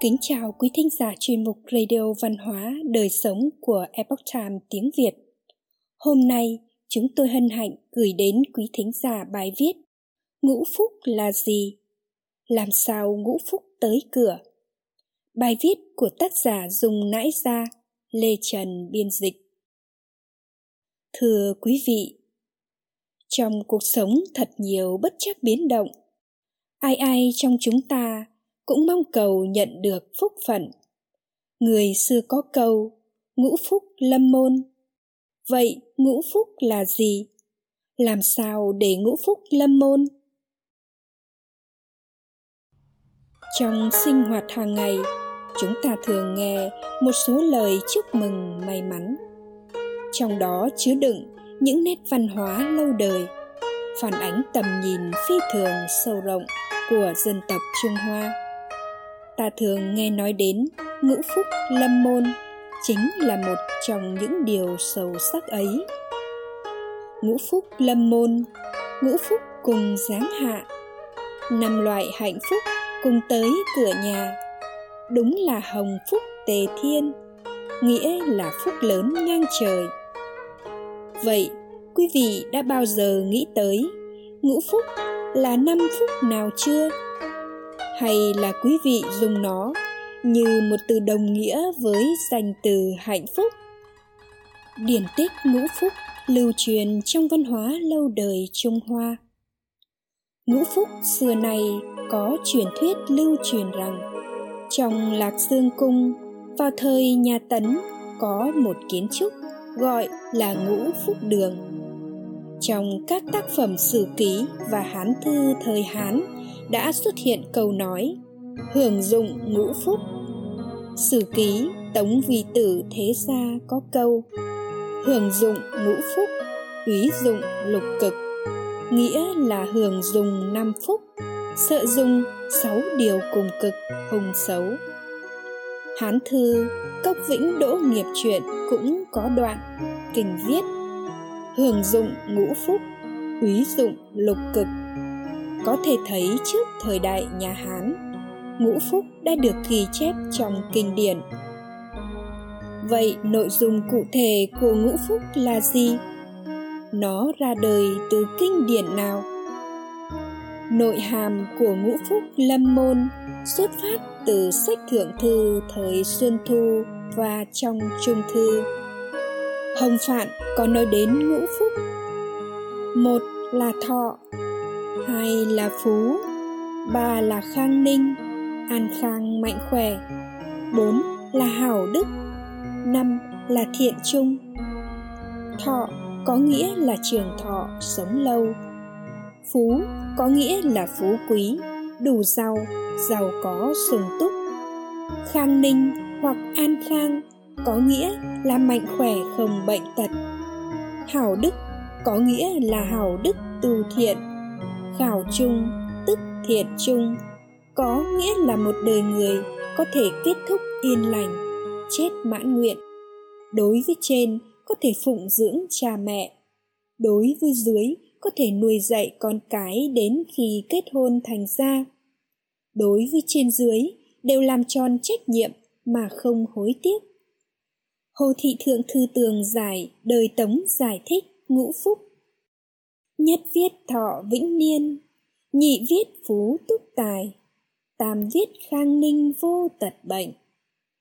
Kính chào quý thính giả chuyên mục Radio Văn hóa Đời sống của Epoch Time tiếng Việt. Hôm nay, chúng tôi hân hạnh gửi đến quý thính giả bài viết Ngũ Phúc là gì? Làm sao ngũ phúc tới cửa? Bài viết của tác giả dùng nãi Gia, Lê Trần biên dịch. Thưa quý vị, trong cuộc sống thật nhiều bất chắc biến động. Ai ai trong chúng ta cũng mong cầu nhận được phúc phận. Người xưa có câu, ngũ phúc lâm môn. Vậy ngũ phúc là gì? Làm sao để ngũ phúc lâm môn? Trong sinh hoạt hàng ngày, chúng ta thường nghe một số lời chúc mừng may mắn. Trong đó chứa đựng những nét văn hóa lâu đời, phản ánh tầm nhìn phi thường sâu rộng của dân tộc Trung Hoa ta thường nghe nói đến ngũ phúc lâm môn, chính là một trong những điều sâu sắc ấy. Ngũ phúc lâm môn ngũ phúc cùng giáng hạ, năm loại hạnh phúc cùng tới cửa nhà. Đúng là hồng phúc tề thiên, nghĩa là phúc lớn ngang trời. Vậy, quý vị đã bao giờ nghĩ tới ngũ phúc là năm phúc nào chưa? Hay là quý vị dùng nó như một từ đồng nghĩa với danh từ hạnh phúc. Điển tích ngũ phúc lưu truyền trong văn hóa lâu đời trung hoa. Ngũ phúc xưa nay có truyền thuyết lưu truyền rằng, trong lạc dương cung, vào thời nhà tấn có một kiến trúc gọi là ngũ phúc đường. Trong các tác phẩm sử ký và hán thư thời hán đã xuất hiện câu nói, hưởng dụng ngũ phúc. Sử ký tống vi tử thế gia có câu, hưởng dụng ngũ phúc úy dụng lục cực. Nghĩa là hưởng dùng năm phúc, sợ dùng sáu điều cùng cực hùng xấu. Hán thư cốc vĩnh đỗ nghiệp truyện cũng có đoạn kinh viết, hưởng dụng ngũ phúc úy dụng lục cực có thể thấy trước thời đại nhà Hán, ngũ phúc đã được ghi chép trong kinh điển. Vậy nội dung cụ thể của ngũ phúc là gì? Nó ra đời từ kinh điển nào? Nội hàm của ngũ phúc lâm môn xuất phát từ sách thượng thư thời Xuân Thu và trong Trung Thư. Hồng Phạn có nói đến ngũ phúc. Một là thọ, hai là phú, ba là khang ninh, an khang mạnh khỏe. Bốn là hảo đức, năm là thiện trung. Thọ có nghĩa là trường thọ, sống lâu. Phú có nghĩa là phú quý, đủ giàu giàu có, sung túc. Khang ninh hoặc an khang có nghĩa là mạnh khỏe, không bệnh tật. Hảo đức có nghĩa là hảo đức từ thiện khảo chung, tức thiệt chung. Có nghĩa là một đời người có thể kết thúc yên lành, chết mãn nguyện. Đối với trên, có thể phụng dưỡng cha mẹ. Đối với dưới, có thể nuôi dạy con cái đến khi kết hôn thành gia. Đối với trên dưới, đều làm tròn trách nhiệm mà không hối tiếc. Hồ thị thượng thư tường giải đời tống giải thích ngũ phúc nhất viết thọ vĩnh niên, nhị viết phú túc tài, tam viết khang ninh vô tật bệnh,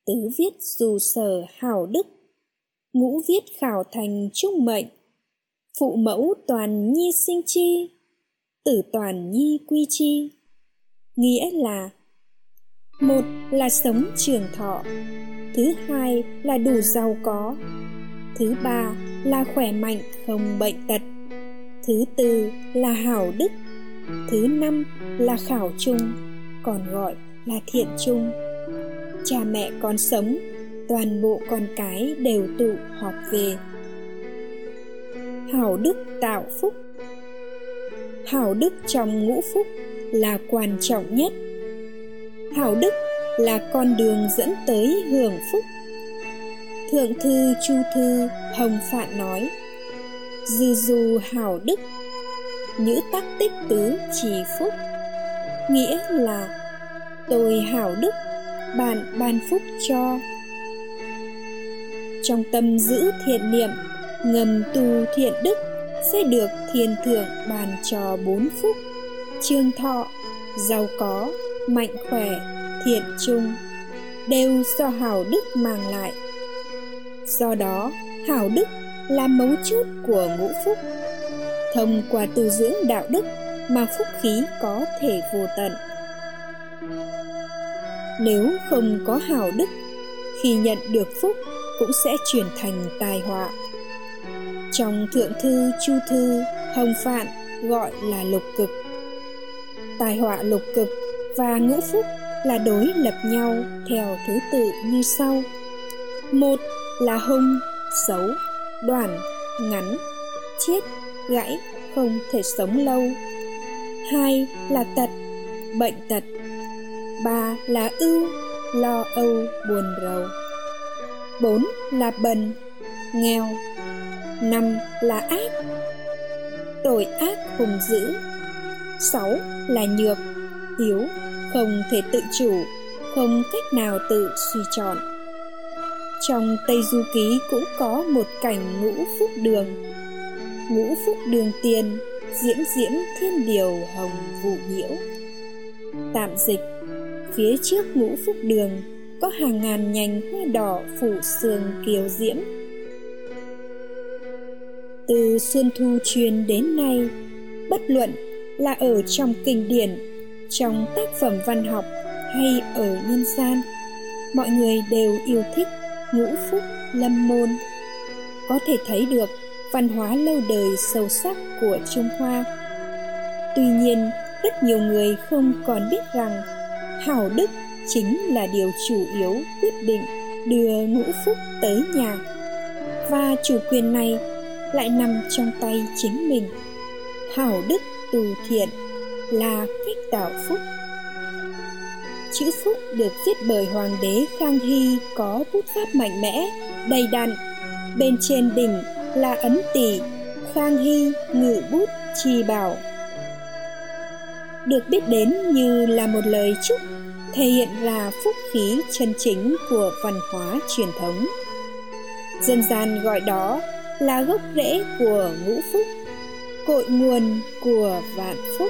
tứ viết dù sở hảo đức, ngũ viết khảo thành trung mệnh, phụ mẫu toàn nhi sinh chi, tử toàn nhi quy chi. Nghĩa là, một là sống trường thọ, thứ hai là đủ giàu có, thứ ba là khỏe mạnh không bệnh tật thứ tư là hảo đức, thứ năm là khảo trung còn gọi là thiện trung cha mẹ còn sống, toàn bộ con cái đều tụ họp về. Hảo đức tạo phúc. Hảo đức trong ngũ phúc là quan trọng nhất. Hảo đức là con đường dẫn tới hưởng phúc. Thượng thư chu thư hồng phạn nói dư du hảo đức nhữ tắc tích tứ trì phúc, nghĩa là tôi hảo đức, bạn ban phúc cho. Trong tâm giữ thiện niệm, ngầm tu thiện đức sẽ được thiên thượng bàn cho bốn phúc. Trương thọ, giàu có, mạnh khỏe, thiện trung, đều do hảo đức mang lại. Do đó hảo đức là mấu chốt của ngũ phúc. Thông qua tu dưỡng đạo đức mà phúc khí có thể vô tận. Nếu không có hảo đức, khi nhận được phúc cũng sẽ chuyển thành tai họa. Trong thượng thư chu thư, hồng phạn gọi là lục cực. Tai họa lục cực và ngũ phúc là đối lập nhau theo thứ tự như sau. Một là hung, xấu đoạn, ngắn chết gãy không thể sống lâu. Hai là tật bệnh tật. Ba là ưu lo âu buồn rầu. Bốn là bần nghèo. Năm là ác. Tội ác hùng dữ. Sáu là nhược yếu không thể tự chủ không cách nào tự suy chọn trong tây du ký cũng có một cảnh ngũ phúc đường. Ngũ phúc đường tiền diễm diễm thiên điều hồng vụ nhiễu. Tạm dịch, phía trước ngũ phúc đường có hàng ngàn nhành hoa đỏ phủ sườn kiều diễm. Từ xuân thu truyền đến nay, bất luận là ở trong kinh điển, trong tác phẩm văn học hay ở nhân gian, mọi người đều yêu thích ngũ phúc, lâm môn. Có thể thấy được văn hóa lâu đời sâu sắc của trung hoa. Tuy nhiên, rất nhiều người không còn biết rằng hảo đức chính là điều chủ yếu quyết định đưa ngũ phúc tới nhà. Và chủ quyền này lại nằm trong tay chính mình. Hảo đức Từ thiện là cách tạo phúc chữ phúc được viết bởi hoàng đế khang hy có bút pháp mạnh mẽ, đầy đặn. Bên trên đỉnh là ấn tỷ khang hy ngự bút trì bảo. Được biết đến như là một lời chúc, thể hiện là phúc khí chân chính của văn hóa truyền thống. Dân gian gọi đó là gốc rễ của ngũ phúc, cội nguồn của vạn phúc.